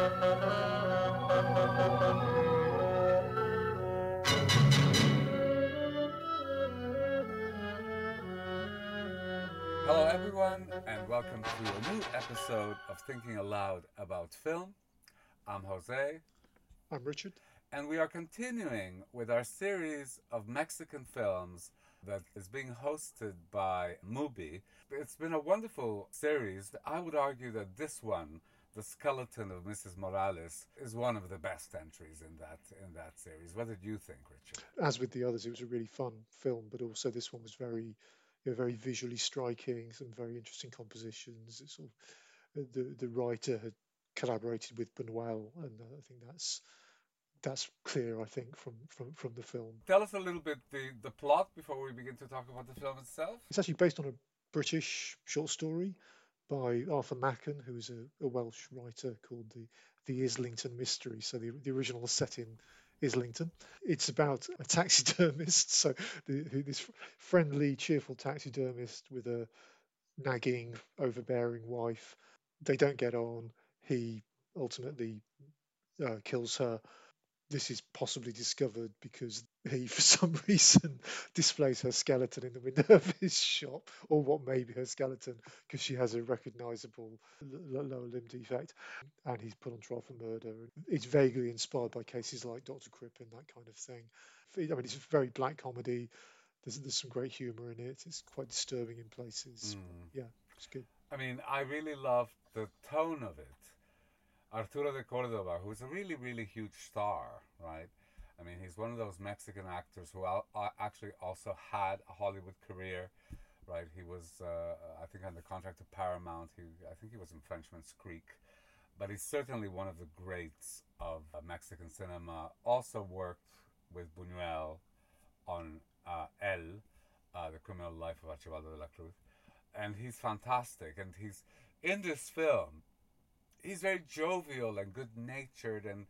Hello, everyone, and welcome to a new episode of Thinking Aloud About Film. I'm Jose. I'm Richard. And we are continuing with our series of Mexican films that is being hosted by Mubi. It's been a wonderful series. I would argue that this one the Skeleton of Mrs. Morales, is one of the best entries in that in that series. What did you think, Richard? As with the others, it was a really fun film, but also this one was very, you know, very visually striking. Some very interesting compositions. It's sort of, the the writer had collaborated with Buñuel, and I think that's that's clear. I think from from from the film. Tell us a little bit the, the plot before we begin to talk about the film itself. It's actually based on a British short story by Arthur Machen, who is a, a Welsh writer called the the Islington Mystery. So the the original is set in Islington. It's about a taxidermist. So the, this friendly, cheerful taxidermist with a nagging, overbearing wife. They don't get on. He ultimately uh, kills her. This is possibly discovered because he, for some reason, displays her skeleton in the window of his shop, or what may be her skeleton, because she has a recognizable l- l- lower limb defect, and he's put on trial for murder. It's vaguely inspired by cases like Dr. Crippen, that kind of thing. I mean, it's a very black comedy. There's, there's some great humor in it. It's quite disturbing in places. Mm. Yeah, it's good. I mean, I really love the tone of it. Arturo de Cordova, who's a really, really huge star, right? I mean, he's one of those Mexican actors who uh, actually also had a Hollywood career, right? He was, uh, I think, under contract to Paramount. He, I think he was in Frenchman's Creek, but he's certainly one of the greats of uh, Mexican cinema. Also worked with Buñuel on uh, El, uh, the criminal life of Archibaldo de la Cruz and he's fantastic. And he's in this film. He's very jovial and good natured, and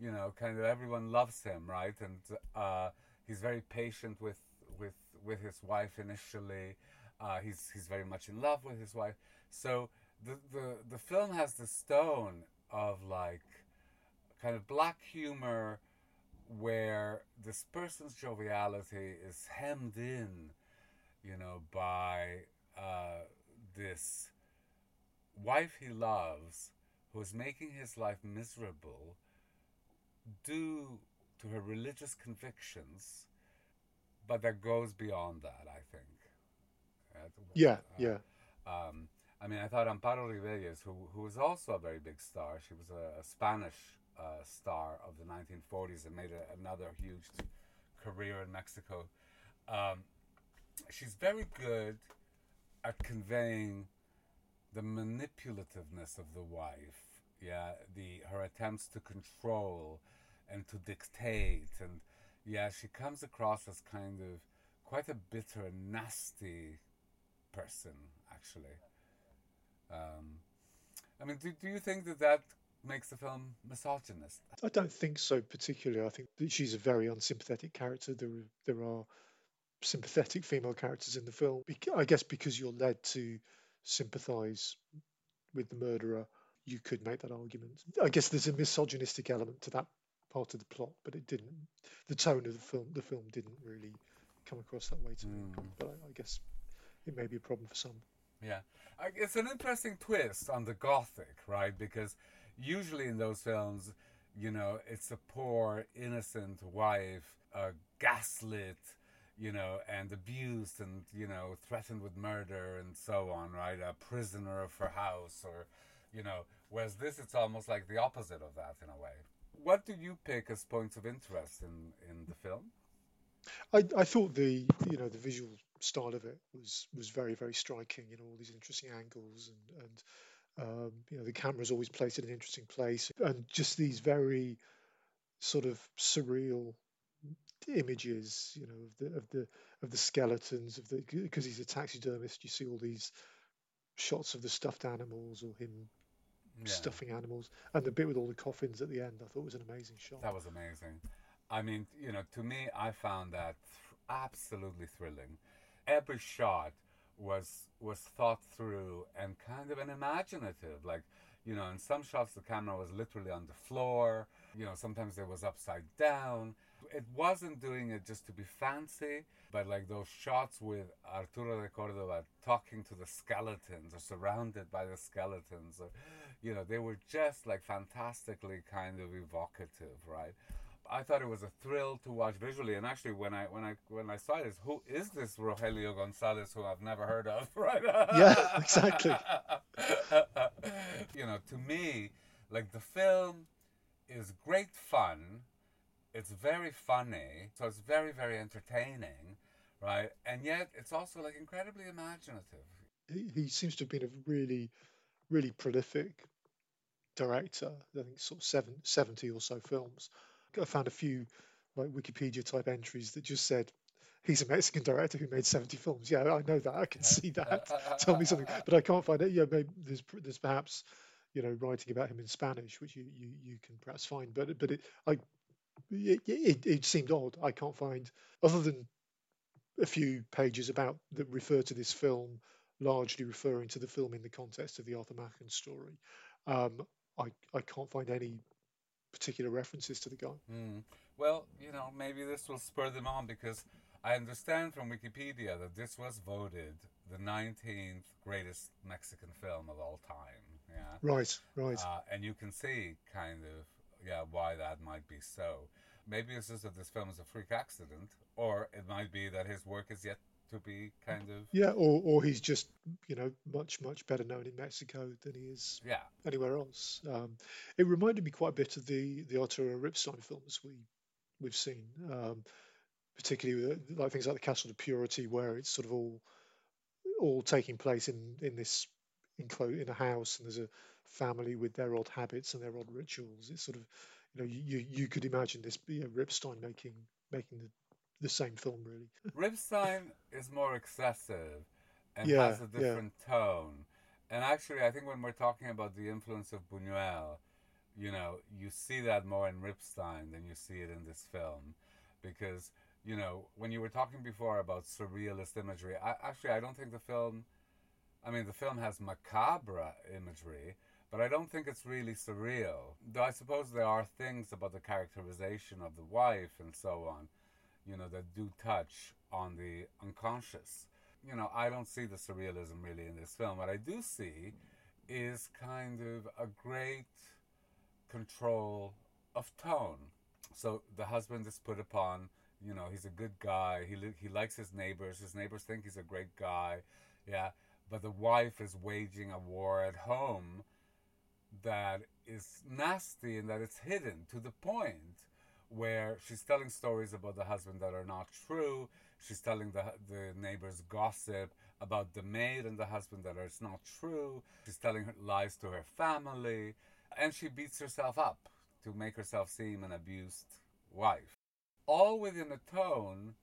you know, kind of everyone loves him, right? And uh, he's very patient with with with his wife initially. Uh, he's he's very much in love with his wife. So the the the film has this tone of like kind of black humor where this person's joviality is hemmed in you know, by uh, this wife he loves who's making his life miserable due to her religious convictions, but that goes beyond that, I think. Yeah, uh, yeah. um, I mean, I thought Amparo Rivelles, who, who was also a very big star, she was a, a Spanish uh, star of the 1940s and made a, another huge career in Mexico. Um, she's very good at conveying the manipulativeness of the wife. Yeah, the her attempts to control and to dictate, and yeah, she comes across as kind of quite a bitter and nasty person, actually. Um, I mean, do, do you think that that makes the film misogynist? I don't think so particularly. I think that she's a very unsympathetic character. There, there are sympathetic female characters in the film. I guess because you're led to sympathise with the murderer, you could make that argument. I guess there's a misogynistic element to that part of the plot, but it didn't. The tone of the film, the film didn't really come across that way to me. Mm. But I, I guess it may be a problem for some. Yeah, it's an interesting twist on the gothic, right? Because usually in those films, you know, it's a poor, innocent wife, uh, gaslit, you know, and abused and, you know, threatened with murder and so on, right? A prisoner of her house or, you know, whereas this, it's almost like the opposite of that in a way. What do you pick as points of interest in, in the film? I, I thought the you know the visual style of it was was very very striking. You know all these interesting angles and and um, you know the camera's always placed in an interesting place and just these very sort of surreal images. You know of the of the of the skeletons of the because he's a taxidermist. You see all these shots of the stuffed animals or him Yeah. stuffing animals and the bit with all the coffins at the end. I thought was an amazing shot. That was amazing. I mean, you know, to me, I found that absolutely thrilling. Every shot was was thought through and kind of an imaginative. Like, you know, in some shots the camera was literally on the floor. You know, sometimes it was upside down. It wasn't doing it just to be fancy, but like those shots with Arturo de Cordova talking to the skeletons or surrounded by the skeletons, or, you know, they were just like fantastically kind of evocative, right? I thought it was a thrill to watch visually, and actually, when I when I when I saw this, who is this Rogelio Gonzalez who I've never heard of, right? Yeah, exactly. you know, to me, like the film is great fun. It's very funny, so it's very very entertaining, right? And yet, it's also like incredibly imaginative. He, he seems to have been a really, really prolific director. I think sort of seven, 70 or so films. I found a few like Wikipedia type entries that just said he's a Mexican director who made 70 films. Yeah, I know that. I can see that. Tell me something, but I can't find it. Yeah, maybe there's there's perhaps you know writing about him in Spanish, which you you, you can perhaps find. But but it I it, it, it seemed odd. I can't find other than a few pages about that refer to this film, largely referring to the film in the context of the Arthur Machen story. Um, I I can't find any particular references to the guy. Mm. Well, you know, maybe this will spur them on because I understand from Wikipedia that this was voted the 19th greatest Mexican film of all time. Yeah. Right, right. Uh, and you can see kind of yeah why that might be so. Maybe it's just that this film is a freak accident, or it might be that his work is yet to be kind of yeah, or or he's just you know much much better known in Mexico than he is yeah anywhere else. Um, it reminded me quite a bit of the the Arturo Ripstein films we we've seen, um, particularly with, like things like the Castle of Purity, where it's sort of all all taking place in in this enclosed in a house, and there's a family with their odd habits and their odd rituals. It's sort of you know you you could imagine this you know, Ripstein making making the the same film, really. Ripstein is more excessive and Yeah, has a different tone. And actually, I think when we're talking about the influence of Buñuel, you know, you see that more in Ripstein than you see it in this film, because you know when you were talking before about surrealist imagery, I, actually I don't think the film. I mean, the film has macabre imagery, but I don't think it's really surreal. I suppose there are things about the characterization of the wife and so on you know, that do touch on the unconscious. You know, I don't see the surrealism really in this film. What I do see is kind of a great control of tone. So the husband is put upon, you know, he's a good guy. He li- he likes his neighbors. His neighbors think he's a great guy. Yeah, but the wife is waging a war at home that is nasty and that it's hidden to the point where she's telling stories about the husband that are not true. She's telling the the neighbors gossip about the maid and the husband that is not true. She's telling lies to her family, and she beats herself up to make herself seem an abused wife. All within a tone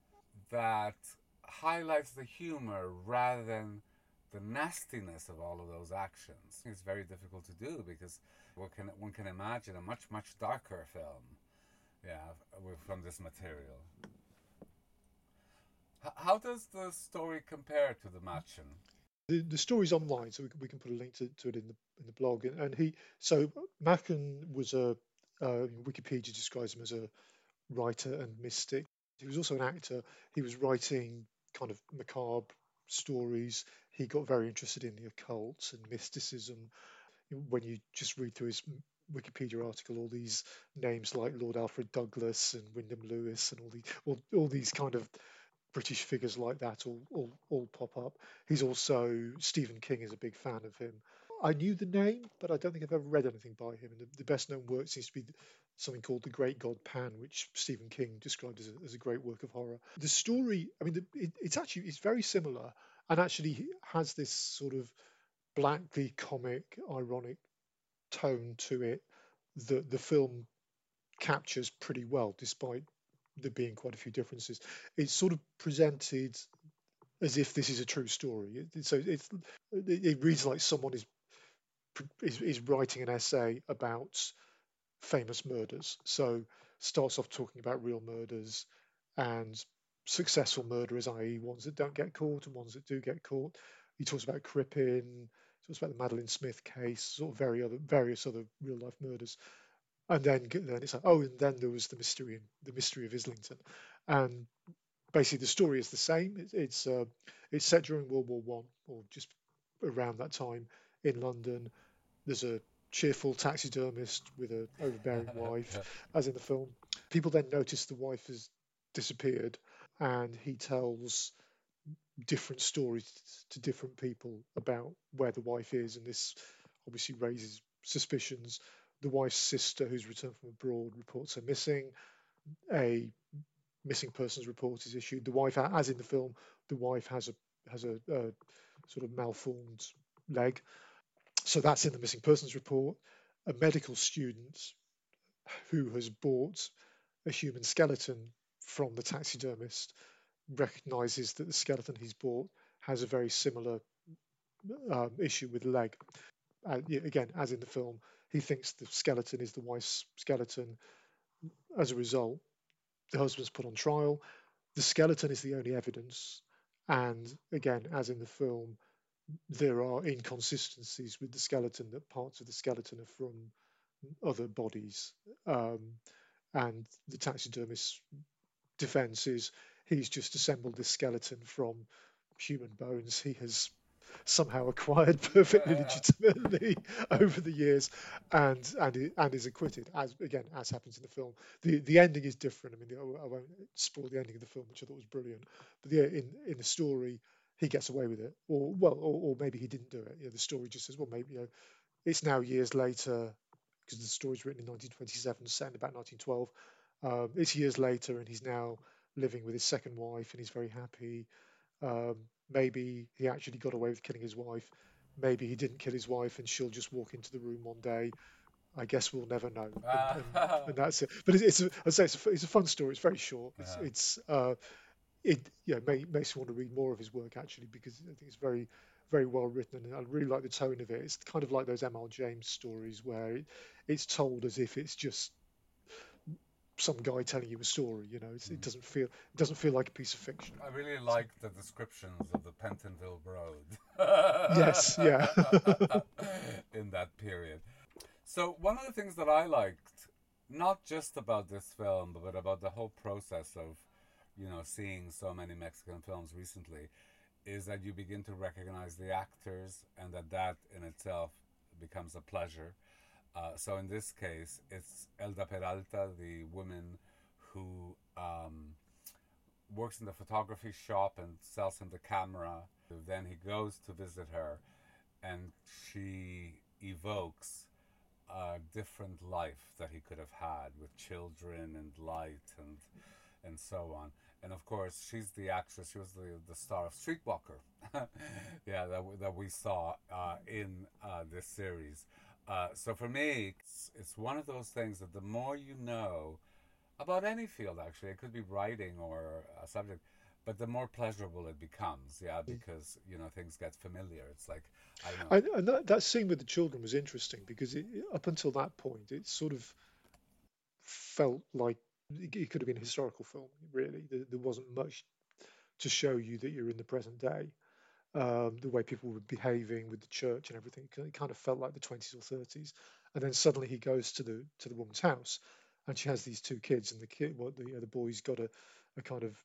that highlights the humor rather than the nastiness of all of those actions. It's very difficult to do because one can one can imagine a much much darker film yeah, from this material. H- how does the story compare to the Machen? The, the story's online, so we can, we can put a link to, to it in the in the blog. And, he, so Machen was a uh, Wikipedia describes him as a writer and mystic. He was also an actor. He was writing kind of macabre stories. He got very interested in the occult and mysticism. When you just read through his Wikipedia article all these names like Lord Alfred Douglas and Wyndham Lewis and all these all, all these kind of British figures like that all, all all pop up. He's also Stephen King is a big fan of him. I knew the name, but I don't think I've ever read anything by him. And the, the best known work seems to be something called The Great God Pan, which Stephen King described as a, as a great work of horror. The story, I mean, the, it, it's actually it's very similar, and actually has this sort of blackly comic, ironic tone to it that the film captures pretty well, despite there being quite a few differences. It's sort of presented as if this is a true story. So it's it reads like someone is, is is writing an essay about famous murders. So starts off talking about real murders and successful murderers, i.e., ones that don't get caught and ones that do get caught. He talks about Crippen, talks about the Madeleine Smith case, sort of very other various other real life murders. and then then it's like oh, and then there was the mystery the mystery of Islington, and basically the story is the same. It's it's, uh, it's set during World War One or just around that time in London. There's a cheerful taxidermist with an overbearing wife, as in the film. People then notice the wife has disappeared, and he tells different stories to different people about where the wife is, and this obviously raises suspicions. The wife's sister, who's returned from abroad, reports her missing. A missing persons report is issued. The wife, as in the film, the wife has a has a, a sort of malformed leg. So that's in the missing persons report. A medical student who has bought a human skeleton from the taxidermist recognizes that the skeleton he's bought has a very similar um, issue with leg. Again, as in the film, he thinks the skeleton is the wife's skeleton. As a result, the husband's put on trial. The skeleton is the only evidence. And again, as in the film, there are inconsistencies with the skeleton that parts of the skeleton are from other bodies. Um, and the taxidermist's defense is he's just assembled this skeleton from human bones. He has somehow acquired perfectly legitimately over the years, and and and is acquitted. As again, as happens in the film, the the ending is different. I mean, I won't spoil the ending of the film, which I thought was brilliant. But yeah, in in the story, he gets away with it, or well, or, or maybe he didn't do it. You know, the story just says, well, maybe you know, it's now years later because the story's written in 1927, set in about 1912. Um, it's years later, and he's now living with his second wife, and he's very happy. Um, maybe he actually got away with killing his wife. Maybe he didn't kill his wife, and she'll just walk into the room one day. I guess we'll never know, and, and, and that's it. But it's, it's a, I say it's a, it's a fun story. It's very short. It's, yeah. it's uh, it yeah may, makes me want to read more of his work actually because I think it's very very well written and I really like the tone of it. It's kind of like those M.R. James stories where it, it's told as if it's just some guy telling you a story. You know, mm. it doesn't feel it doesn't feel like a piece of fiction. I really like the descriptions of the Pentonville Road. yes, yeah. in that period. So one of the things that I liked, not just about this film, but about the whole process of, you know, seeing so many Mexican films recently, is that you begin to recognize the actors, and that that in itself becomes a pleasure uh, so in this case, it's Elda Peralta, the woman who um, works in the photography shop and sells him the camera. Then he goes to visit her, and she evokes a different life that he could have had with children and light and and so on. And of course, she's the actress. She was the, the star of Streetwalker, yeah, that, that we saw uh, in uh, this series. Uh, so for me, it's, it's one of those things that the more you know about any field, actually, it could be writing or a subject, but the more pleasurable it becomes, yeah, mm. because you know things get familiar. It's like I don't know. and that, that scene with the children was interesting because it, up until that point, it sort of felt like it could have been a historical film. Really, there, there wasn't much to show you that you're in the present day um, the way people were behaving with the church and everything. It kind of felt like the 20s or 30s. And then suddenly he goes to the to the woman's house, and she has these two kids, and the kid, what well, the know, the boy's got a, a kind of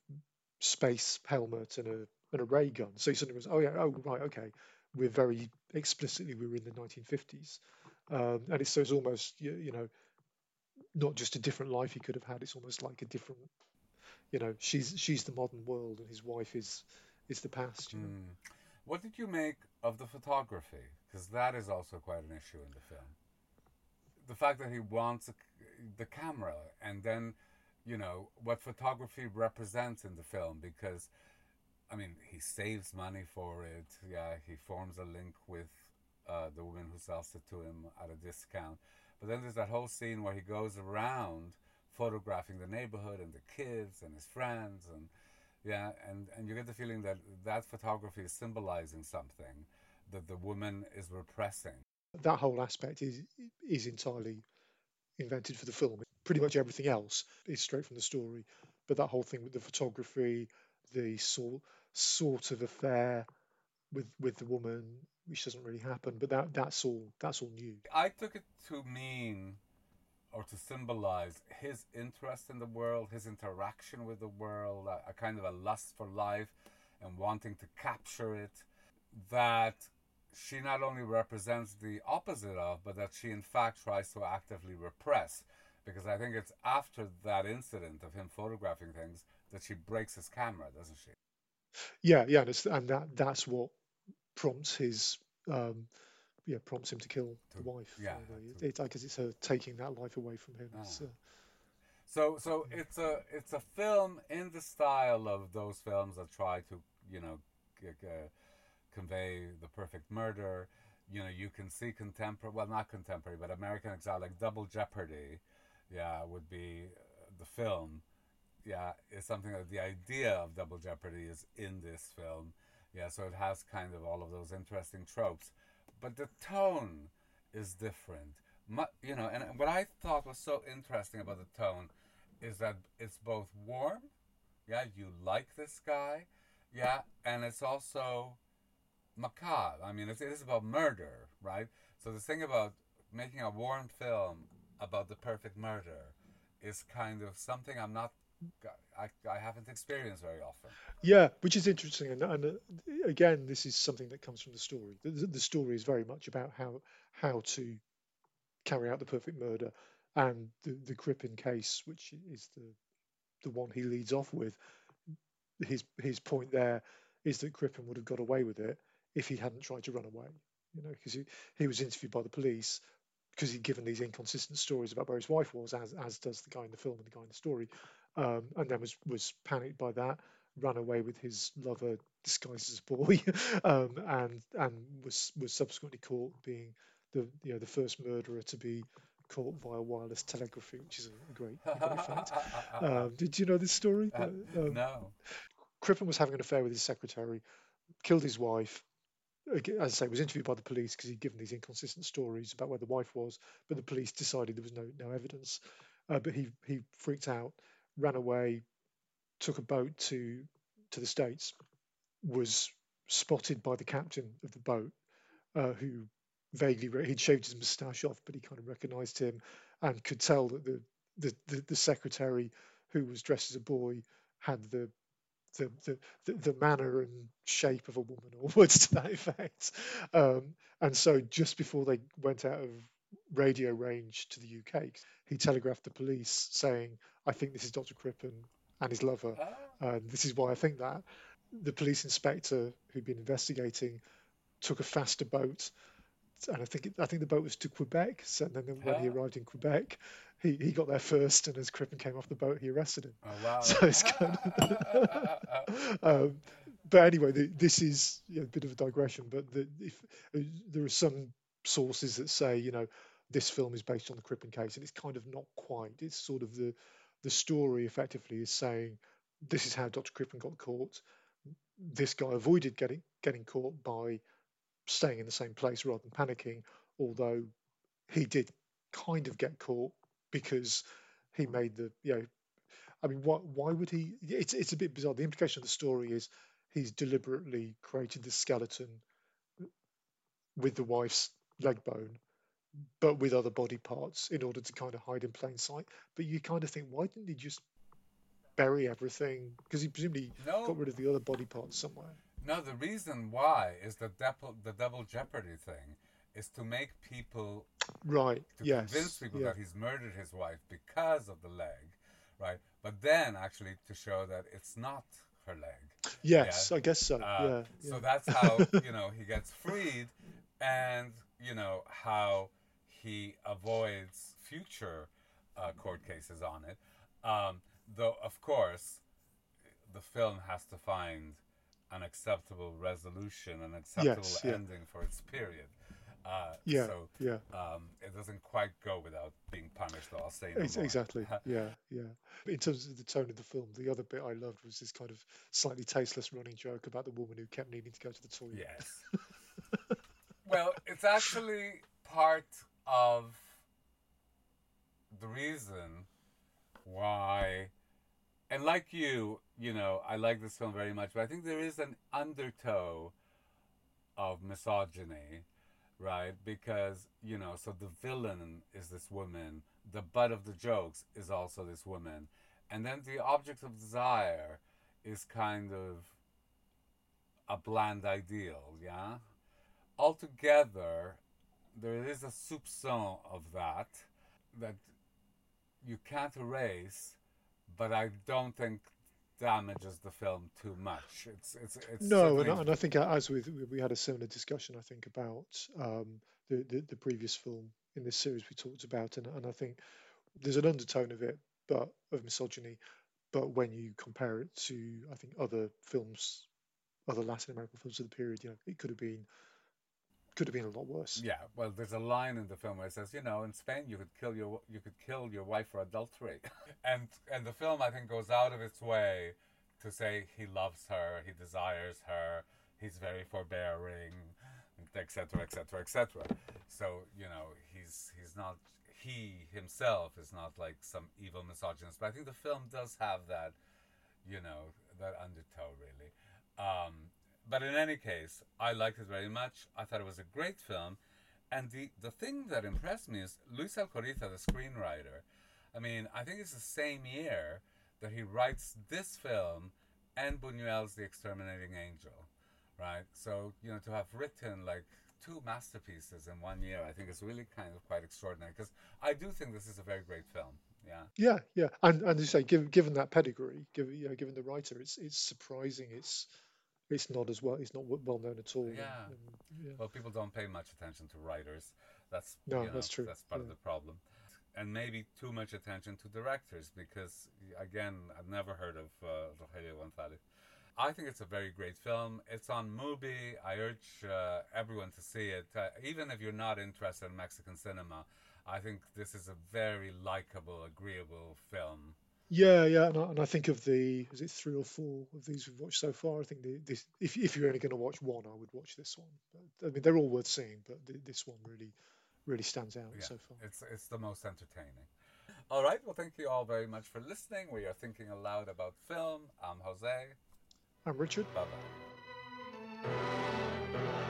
space helmet and a and a ray gun. So he suddenly was, oh yeah, oh right, okay. We're very explicitly we were in the 1950s, um, and it's so it's almost you, you know not just a different life he could have had. It's almost like a different, you know, she's she's the modern world, and his wife is is the past. You know? mm. What did you make of the photography? Because that is also quite an issue in the film. The fact that he wants a, the camera, and then, you know, what photography represents in the film. Because, I mean, he saves money for it. Yeah, he forms a link with uh, the woman who sells it to him at a discount. But then there's that whole scene where he goes around photographing the neighborhood and the kids and his friends and yeah, and, and you get the feeling that that photography is symbolizing something that the woman is repressing. That whole aspect is is entirely invented for the film. Pretty much everything else is straight from the story, but that whole thing with the photography, the sort sort of affair with with the woman, which doesn't really happen, but that that's all that's all new. I took it to mean or to symbolize his interest in the world, his interaction with the world, a, a kind of a lust for life and wanting to capture it, that she not only represents the opposite of, but that she in fact tries to actively repress. Because I think it's after that incident of him photographing things that she breaks his camera, doesn't she? Yeah, yeah, and, and that that's what prompts his um, yeah prompts him to kill the wife. yeah, it, it, I guess it's her taking that life away from him. Ah. So, So, so it's a it's a film in the style of those films that try to you know g- g- convey the perfect murder. You know, you can see contemporary, well, not contemporary, but American Exile, like Double Jeopardy. Yeah, would be uh, the film. Yeah, is something that the idea of Double Jeopardy is in this film. Yeah, so it has kind of all of those interesting tropes, but the tone is different. Mu you know, and what I thought was so interesting about the tone is that it's both warm, yeah, you like this guy, yeah, and it's also macabre. I mean, it's, it is about murder, right? So the thing about making a warm film about the perfect murder is kind of something I'm not, I, I haven't experienced very often. yeah, which is interesting, and, and uh, again, this is something that comes from the story. The, the- story is very much about how how to carry out the perfect murder, and the the Crippen case, which is the the one he leads off with. His his point there is that Crippen would have got away with it if he hadn't tried to run away. You know, because he, he was interviewed by the police because he'd given these inconsistent stories about where his wife was, as as does the guy in the film and the guy in the story, um, and then was was panicked by that, ran away with his lover disguised as a boy, um, and and was was subsequently caught being the you know the first murderer to be caught via wireless telegraphy, which is a great, a great fact. Um, did you know this story? Uh, Um, no. Crippen was having an affair with his secretary, killed his wife. As I say, was interviewed by the police because he'd given these inconsistent stories about where the wife was, but the police decided there was no no evidence. Uh, but he he freaked out, ran away, took a boat to to the states, was spotted by the captain of the boat, uh, who vaguely re- he'd shaved his moustache off, but he kind of recognised him and could tell that the the, the the secretary who was dressed as a boy had the the, the, the, manner and shape of a woman or words to that effect. Um, and so just before they went out of radio range to the UK, he telegraphed the police saying, I think this is Dr. Crippen and his lover. And this is why I think that. The police inspector who'd been investigating took a faster boat. And I think it, I think the boat was to Quebec. So then when he Ah. arrived in Quebec, he, he got there first, and as Crippen came off the boat, he arrested him. Oh, wow. So it's kind um, but anyway, the, this is you know, a bit of a digression. But the, if uh, there are some sources that say, you know, this film is based on the Crippen case, and it's kind of not quite. It's sort of the the story effectively is saying this is how Dr. Crippen got caught. This guy avoided getting getting caught by staying in the same place rather than panicking, although he did kind of get caught because he made the you know I mean, why, why would he? It's it's a bit bizarre. The implication of the story is he's deliberately created this skeleton with the wife's leg bone, but with other body parts in order to kind of hide in plain sight. But you kind of think, why didn't he just bury everything? Because he presumably No. got rid of the other body parts somewhere. No, the reason why is the double the double jeopardy thing is to make people Right. to yes. convince people yeah. that he's murdered his wife because of the leg, right? But then actually to show that it's not her leg. Yes, yeah. I guess so. Uh, yeah. So that's how you know he gets freed, and you know how he avoids future uh, court cases on it. Um, though of course, the film has to find an acceptable resolution, an acceptable Yes, yeah. ending for its period. Uh, Yeah, So yeah. um, it doesn't quite go without being punished. Though I'll say no Ex- Exactly. Yeah, yeah. In terms of the tone of the film, the other bit I loved was this kind of slightly tasteless running joke about the woman who kept needing to go to the toilet. Yes. well, it's actually part of the reason why, and like you, you know, I like this film very much, but I think there is an undertow of misogyny, right? Because, you know, so the villain is this woman, the butt of the jokes is also this woman. And then the object of desire is kind of a bland ideal, yeah? Altogether, there is a soupçon of that that you can't erase, but I don't think damages the film too much. It's it's it's no, and, and I think uh, as we we had a similar discussion, I think about um, the, the, the previous film in this series we talked about, and and I think there's an undertone of it, but of misogyny, but when you compare it to I think other films, other Latin American films of the period, you know, it could have been could have been a lot worse. Yeah, well, there's a line in the film where it says, you know, in Spain you could kill your you could kill your wife for adultery, and and the film I think goes out of its way to say he loves her, he desires her, he's very forbearing, etc., etc., etc. So you know, he's he's not he himself is not like some evil misogynist, but I think the film does have that, you know, that undertow really. Um, but in any case, I liked it very much. I thought it was a great film. And the, the thing that impressed me is Luis Alcoriza, the screenwriter. I mean, I think it's the same year that he writes this film and Buñuel's The Exterminating Angel, right? So, you know, to have written like two masterpieces in one year, I think is really kind of quite extraordinary because I do think this is a very great film. Yeah. Yeah, yeah, and and you say, given given that pedigree, given you know, given the writer, it's it's surprising. It's it's not as well. It's not well known at all. Yeah. And, and, yeah. Well, people don't pay much attention to writers. That's no, you know, that's true. That's part yeah. of the problem, and maybe too much attention to directors because again, I've never heard of uh, Rogelio González. I think it's a very great film. It's on Mubi. I urge uh, everyone to see it, uh, even if you're not interested in Mexican cinema. I think this is a very likable, agreeable film. Yeah, yeah, and I, and I, think of the is it three or four of these we've watched so far. I think the, this if if you're only going to watch one, I would watch this one. But, I mean, they're all worth seeing, but this one really really stands out yeah, so far. It's it's the most entertaining. All right, well, thank you all very much for listening. We are thinking aloud about film. I'm Jose. I'm Richard. Bye bye.